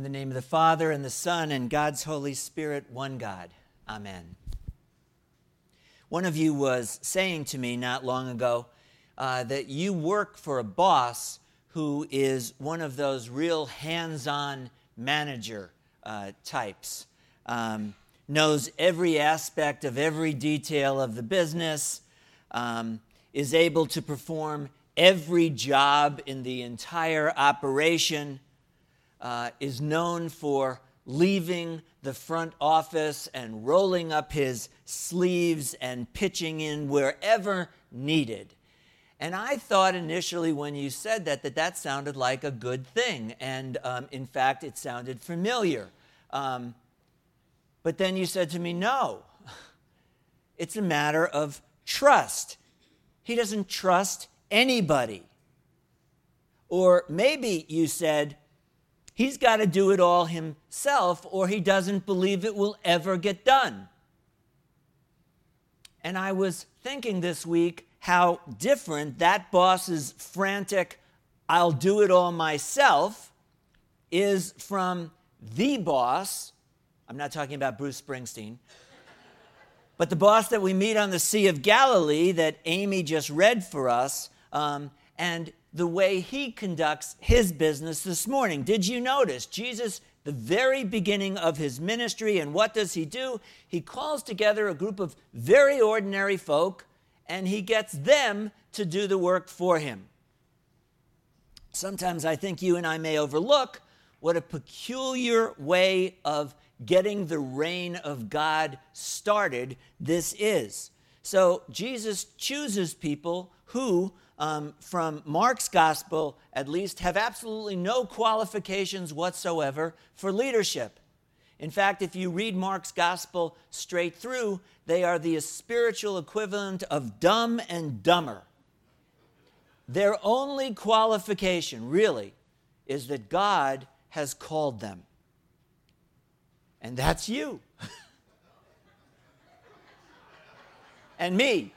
In the name of the Father, and the Son, and God's Holy Spirit, one God. Amen. One of you was saying to me not long ago uh, that you work for a boss who is one of those real hands on manager uh, types, um, knows every aspect of every detail of the business, um, is able to perform every job in the entire operation uh, is known for leaving the front office and rolling up his sleeves and pitching in wherever needed. And I thought initially when you said that, that that sounded like a good thing. And um, in fact, it sounded familiar. Um, but then you said to me, no, it's a matter of trust. He doesn't trust anybody. Or maybe you said, He's got to do it all himself, or he doesn't believe it will ever get done. And I was thinking this week how different that boss's frantic, I'll do it all myself, is from the boss. I'm not talking about Bruce Springsteen. But the boss that we meet on the Sea of Galilee that Amy just read for us, um, and the way he conducts his business this morning. Did you notice Jesus, the very beginning of his ministry, and what does he do? He calls together a group of very ordinary folk and he gets them to do the work for him. Sometimes I think you and I may overlook what a peculiar way of getting the reign of God started this is. So Jesus chooses people who um, from Mark's gospel, at least, have absolutely no qualifications whatsoever for leadership. In fact, if you read Mark's gospel straight through, they are the spiritual equivalent of dumb and dumber. Their only qualification, really, is that God has called them. And that's you. and me.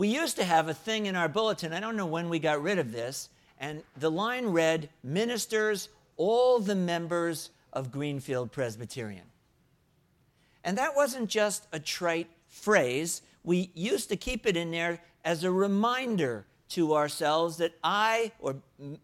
We used to have a thing in our bulletin, I don't know when we got rid of this, and the line read Ministers, all the members of Greenfield Presbyterian. And that wasn't just a trite phrase, we used to keep it in there as a reminder to ourselves that I, or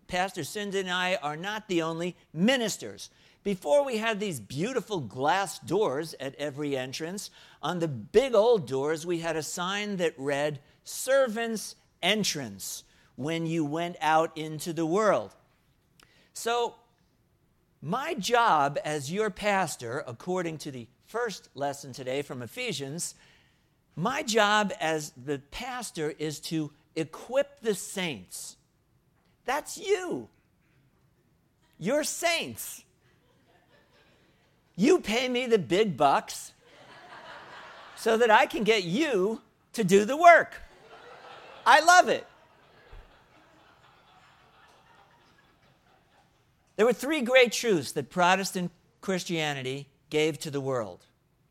Pastor Cindy and I, are not the only ministers. Before we had these beautiful glass doors at every entrance, on the big old doors we had a sign that read, servant's entrance when you went out into the world. So, my job as your pastor, according to the first lesson today from Ephesians, my job as the pastor is to equip the saints. That's you. You're saints. You pay me the big bucks so that I can get you to do the work. I love it. There were three great truths that Protestant Christianity gave to the world.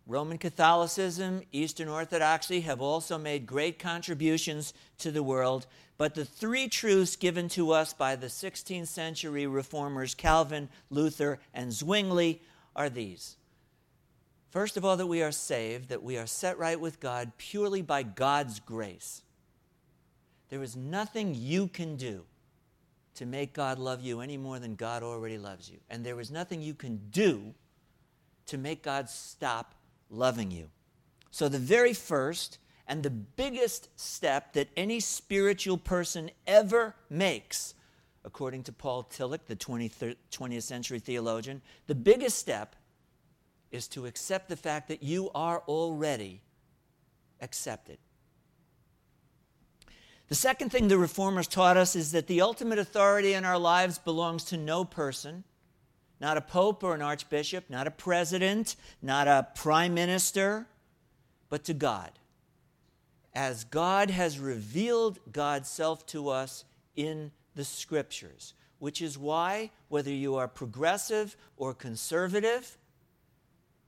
Roman Catholicism, Eastern Orthodoxy have also made great contributions to the world, but the three truths given to us by the 16th century reformers Calvin, Luther, and Zwingli are these. First of all, that we are saved, that we are set right with God purely by God's grace. There is nothing you can do to make God love you any more than God already loves you. And there is nothing you can do to make God stop loving you. So, the very first and the biggest step that any spiritual person ever makes, according to Paul Tillich, the 20th century theologian, the biggest step is to accept the fact that you are already accepted. The second thing the reformers taught us is that the ultimate authority in our lives belongs to no person, not a pope or an archbishop, not a president, not a prime minister, but to God. As God has revealed God's self to us in the scriptures, which is why, whether you are progressive or conservative,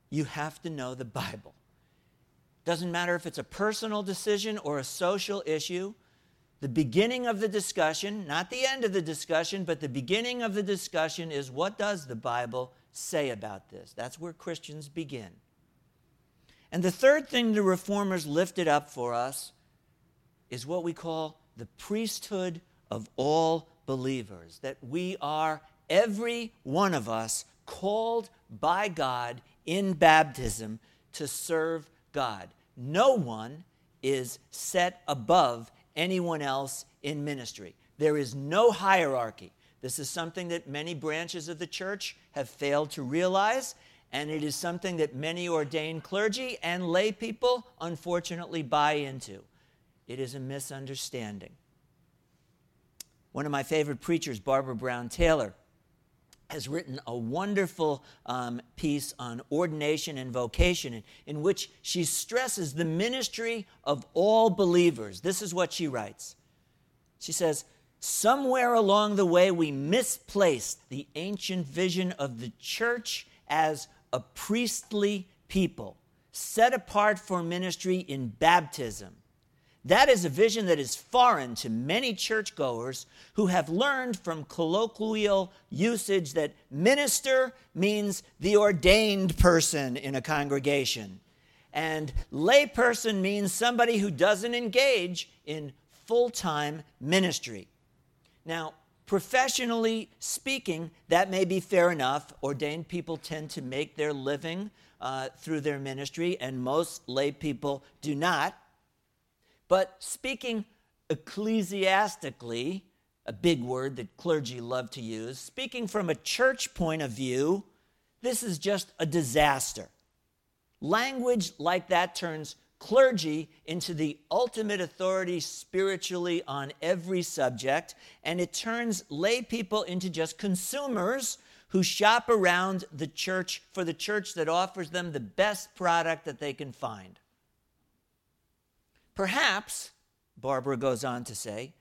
you have to know the Bible. Doesn't matter if it's a personal decision or a social issue the beginning of the discussion, not the end of the discussion, but the beginning of the discussion is what does the Bible say about this? That's where Christians begin. And the third thing the reformers lifted up for us is what we call the priesthood of all believers, that we are, every one of us, called by God in baptism to serve God. No one is set above anyone else in ministry. There is no hierarchy. This is something that many branches of the church have failed to realize, and it is something that many ordained clergy and lay people unfortunately buy into. It is a misunderstanding. One of my favorite preachers, Barbara Brown Taylor, has written a wonderful um, piece on ordination and vocation in, in which she stresses the ministry of all believers. This is what she writes. She says, Somewhere along the way, we misplaced the ancient vision of the church as a priestly people, set apart for ministry in baptism that is a vision that is foreign to many churchgoers who have learned from colloquial usage that minister means the ordained person in a congregation, and layperson means somebody who doesn't engage in full time ministry. Now, professionally speaking, that may be fair enough. Ordained people tend to make their living uh, through their ministry, and most lay people do not. But speaking ecclesiastically, a big word that clergy love to use, speaking from a church point of view, this is just a disaster. Language like that turns clergy into the ultimate authority spiritually on every subject, and it turns lay people into just consumers who shop around the church for the church that offers them the best product that they can find. Perhaps, Barbara goes on to say,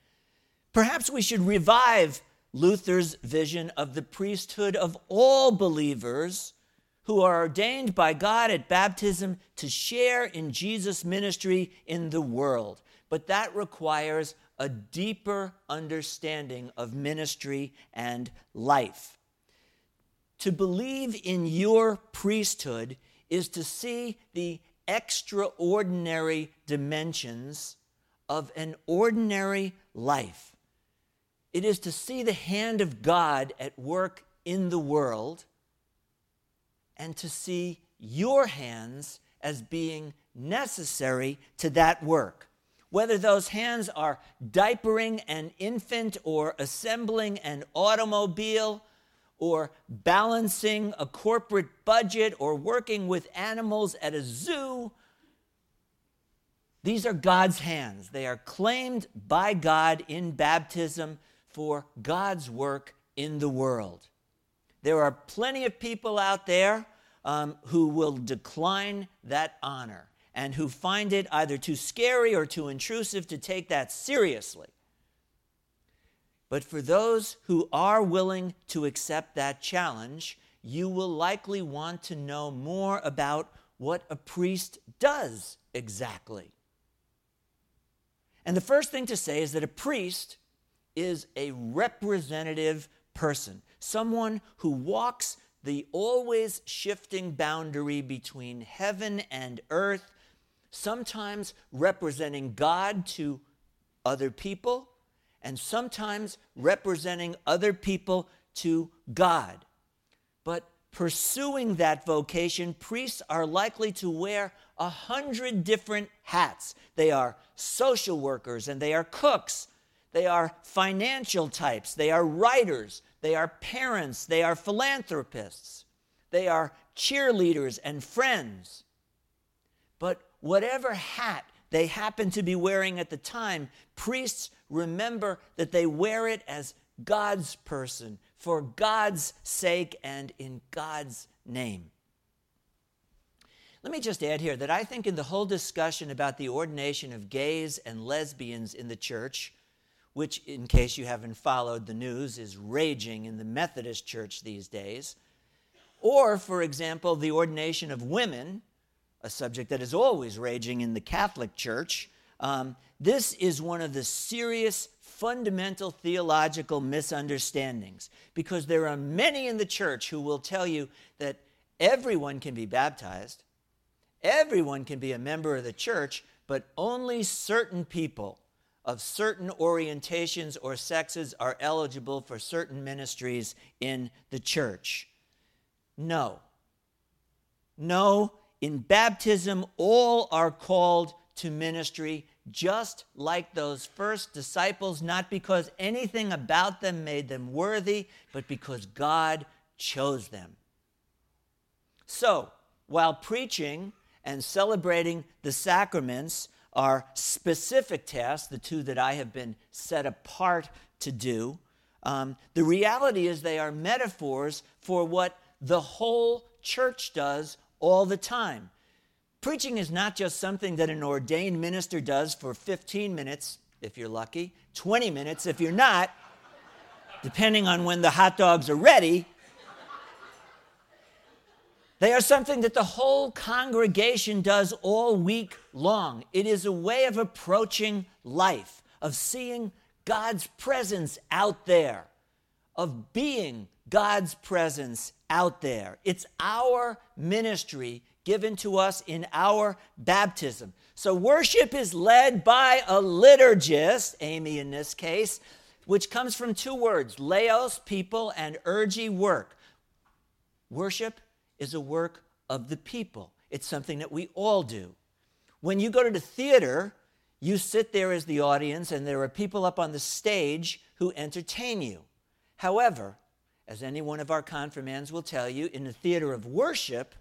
perhaps we should revive Luther's vision of the priesthood of all believers who are ordained by God at baptism to share in Jesus' ministry in the world. But that requires a deeper understanding of ministry and life. To believe in your priesthood is to see the extraordinary dimensions of an ordinary life. It is to see the hand of God at work in the world and to see your hands as being necessary to that work. Whether those hands are diapering an infant or assembling an automobile or balancing a corporate budget or working with animals at a zoo. These are God's hands. They are claimed by God in baptism for God's work in the world. There are plenty of people out there um, who will decline that honor and who find it either too scary or too intrusive to take that seriously. But for those who are willing to accept that challenge, you will likely want to know more about what a priest does exactly. And the first thing to say is that a priest is a representative person, someone who walks the always shifting boundary between heaven and earth, sometimes representing God to other people, and sometimes representing other people to God. But pursuing that vocation, priests are likely to wear a hundred different hats. They are social workers and they are cooks. They are financial types. They are writers. They are parents. They are philanthropists. They are cheerleaders and friends. But whatever hat they happen to be wearing at the time, priests remember that they wear it as God's person, for God's sake, and in God's name. Let me just add here that I think in the whole discussion about the ordination of gays and lesbians in the church, which, in case you haven't followed the news, is raging in the Methodist church these days, or, for example, the ordination of women, a subject that is always raging in the Catholic Church, Um, this is one of the serious fundamental theological misunderstandings because there are many in the church who will tell you that everyone can be baptized, everyone can be a member of the church, but only certain people of certain orientations or sexes are eligible for certain ministries in the church. No. No, in baptism, all are called to ministry, just like those first disciples, not because anything about them made them worthy, but because God chose them. So, while preaching and celebrating the sacraments are specific tasks, the two that I have been set apart to do, um, the reality is they are metaphors for what the whole church does all the time. Preaching is not just something that an ordained minister does for 15 minutes, if you're lucky, 20 minutes if you're not, depending on when the hot dogs are ready. They are something that the whole congregation does all week long. It is a way of approaching life, of seeing God's presence out there, of being God's presence out there. It's our ministry given to us in our baptism. So worship is led by a liturgist, Amy in this case, which comes from two words laos, people, and ergi, work. Worship is a work of the people, it's something that we all do. When you go to the theater, you sit there as the audience, and there are people up on the stage who entertain you. However, as any one of our confirmands will tell you, in the theater of worship,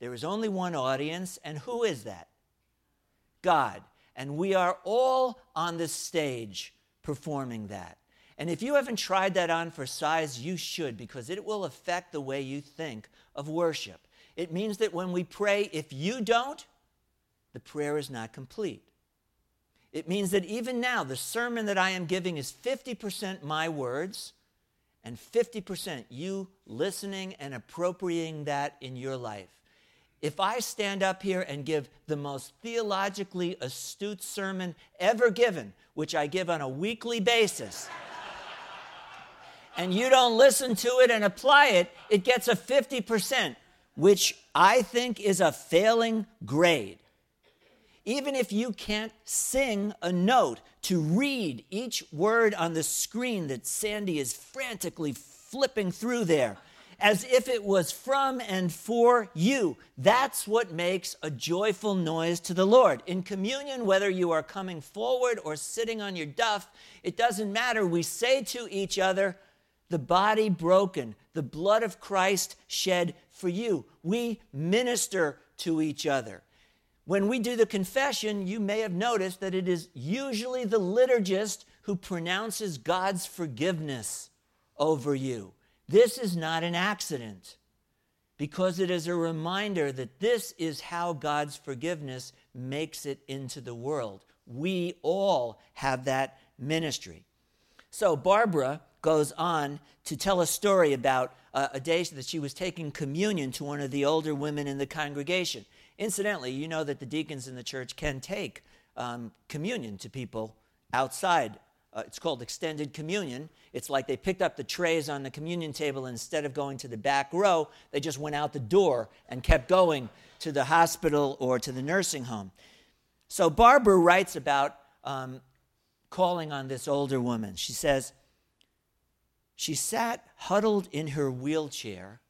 there is only one audience, and who is that? God. And we are all on the stage performing that. And if you haven't tried that on for size, you should, because it will affect the way you think of worship. It means that when we pray, if you don't, the prayer is not complete. It means that even now, the sermon that I am giving is 50% my words and 50% you listening and appropriating that in your life. If I stand up here and give the most theologically astute sermon ever given, which I give on a weekly basis, and you don't listen to it and apply it, it gets a 50%, which I think is a failing grade. Even if you can't sing a note, to read each word on the screen that Sandy is frantically flipping through there as if it was from and for you. That's what makes a joyful noise to the Lord. In communion, whether you are coming forward or sitting on your duff, it doesn't matter. We say to each other, the body broken, the blood of Christ shed for you. We minister to each other. When we do the confession, you may have noticed that it is usually the liturgist who pronounces God's forgiveness over you. This is not an accident because it is a reminder that this is how God's forgiveness makes it into the world. We all have that ministry. So, Barbara goes on to tell a story about uh, a day that she was taking communion to one of the older women in the congregation. Incidentally, you know that the deacons in the church can take um, communion to people outside. Uh, it's called extended communion. It's like they picked up the trays on the communion table instead of going to the back row, they just went out the door and kept going to the hospital or to the nursing home. So Barbara writes about um, calling on this older woman. She says, she sat huddled in her wheelchair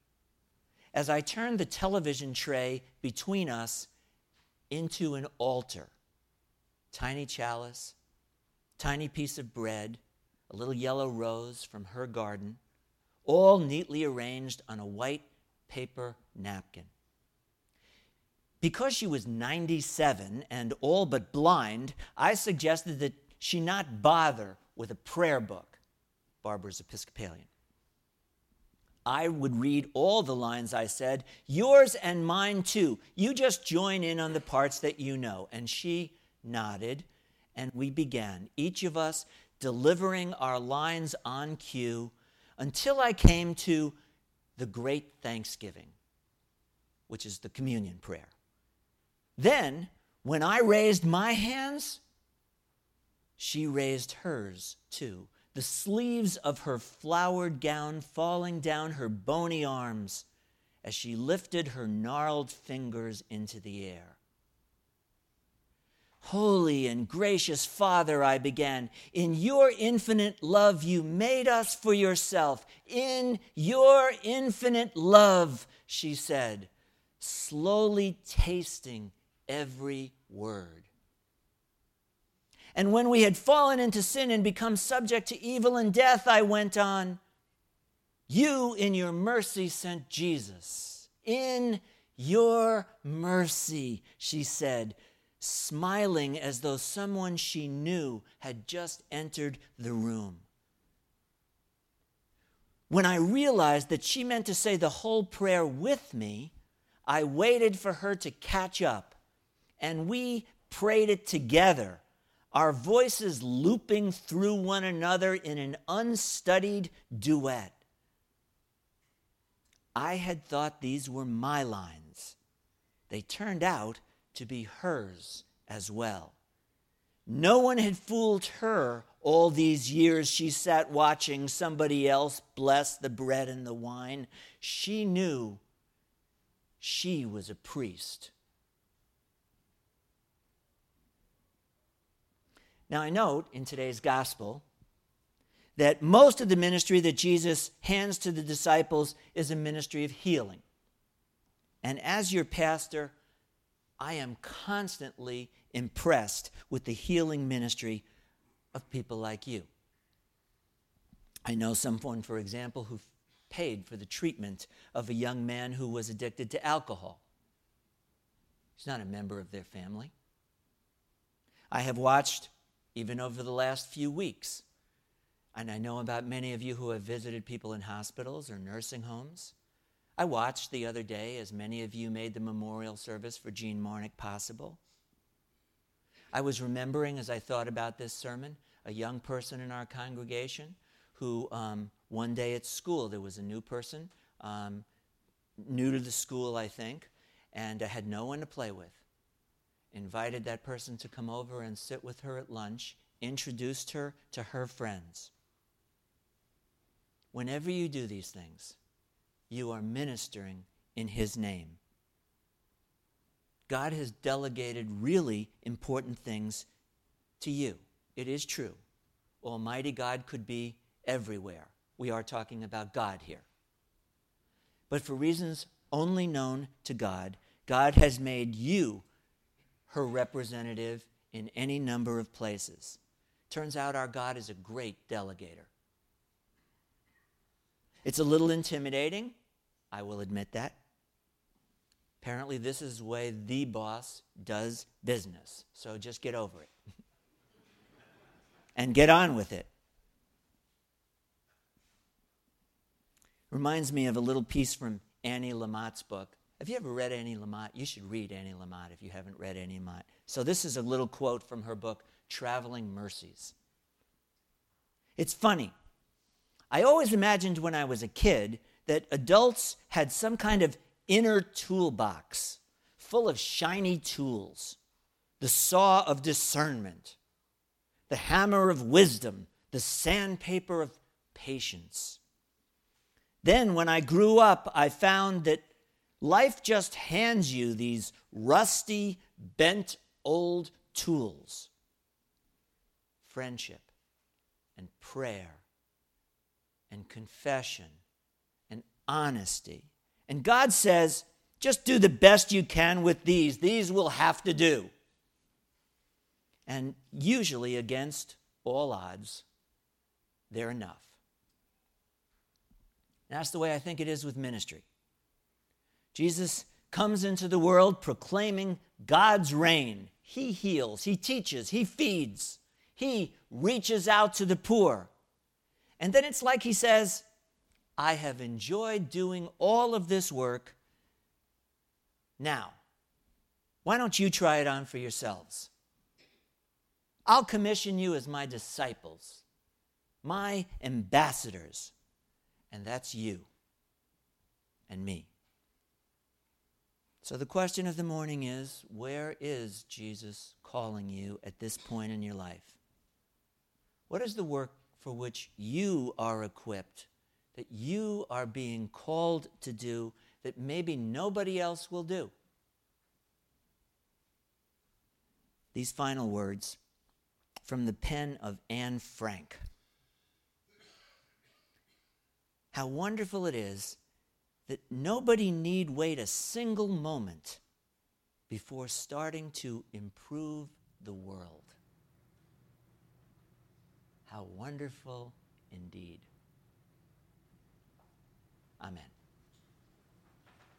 as I turned the television tray between us into an altar. Tiny chalice, tiny piece of bread, a little yellow rose from her garden, all neatly arranged on a white paper napkin. Because she was 97 and all but blind, I suggested that she not bother with a prayer book. Barbara's Episcopalian. I would read all the lines I said, yours and mine too. You just join in on the parts that you know. And she nodded, and we began, each of us delivering our lines on cue until I came to the great thanksgiving, which is the communion prayer. Then, when I raised my hands, she raised hers too, the sleeves of her flowered gown falling down her bony arms as she lifted her gnarled fingers into the air. Holy and gracious Father, I began, in your infinite love you made us for yourself. In your infinite love, she said, slowly tasting every word. And when we had fallen into sin and become subject to evil and death, I went on, you in your mercy sent Jesus. In your mercy, she said, smiling as though someone she knew had just entered the room. When I realized that she meant to say the whole prayer with me, I waited for her to catch up, and we prayed it together our voices looping through one another in an unstudied duet. I had thought these were my lines. They turned out to be hers as well. No one had fooled her all these years she sat watching somebody else bless the bread and the wine. She knew she was a priest. Now, I note in today's gospel that most of the ministry that Jesus hands to the disciples is a ministry of healing. And as your pastor, I am constantly impressed with the healing ministry of people like you. I know someone, for example, who paid for the treatment of a young man who was addicted to alcohol. He's not a member of their family. I have watched even over the last few weeks. And I know about many of you who have visited people in hospitals or nursing homes. I watched the other day as many of you made the memorial service for Jean Marnick possible. I was remembering as I thought about this sermon a young person in our congregation who um, one day at school there was a new person, um, new to the school, I think, and I had no one to play with invited that person to come over and sit with her at lunch, introduced her to her friends. Whenever you do these things, you are ministering in His name. God has delegated really important things to you. It is true. Almighty God could be everywhere. We are talking about God here. But for reasons only known to God, God has made you her representative in any number of places. Turns out our God is a great delegator. It's a little intimidating, I will admit that. Apparently, this is the way the boss does business. So just get over it and get on with it. Reminds me of a little piece from Annie Lamott's book have you ever read Annie Lamott? You should read Annie Lamott if you haven't read Annie Lamott. So, this is a little quote from her book, Traveling Mercies. It's funny. I always imagined when I was a kid that adults had some kind of inner toolbox full of shiny tools the saw of discernment, the hammer of wisdom, the sandpaper of patience. Then, when I grew up, I found that Life just hands you these rusty, bent old tools friendship and prayer and confession and honesty. And God says, just do the best you can with these. These will have to do. And usually, against all odds, they're enough. that's the way I think it is with ministry. Jesus comes into the world proclaiming God's reign. He heals, He teaches, He feeds, He reaches out to the poor. And then it's like He says, I have enjoyed doing all of this work. Now, why don't you try it on for yourselves? I'll commission you as my disciples, my ambassadors, and that's you and me. So, the question of the morning is where is Jesus calling you at this point in your life? What is the work for which you are equipped, that you are being called to do, that maybe nobody else will do? These final words from the pen of Anne Frank. How wonderful it is that nobody need wait a single moment before starting to improve the world. How wonderful indeed. Amen.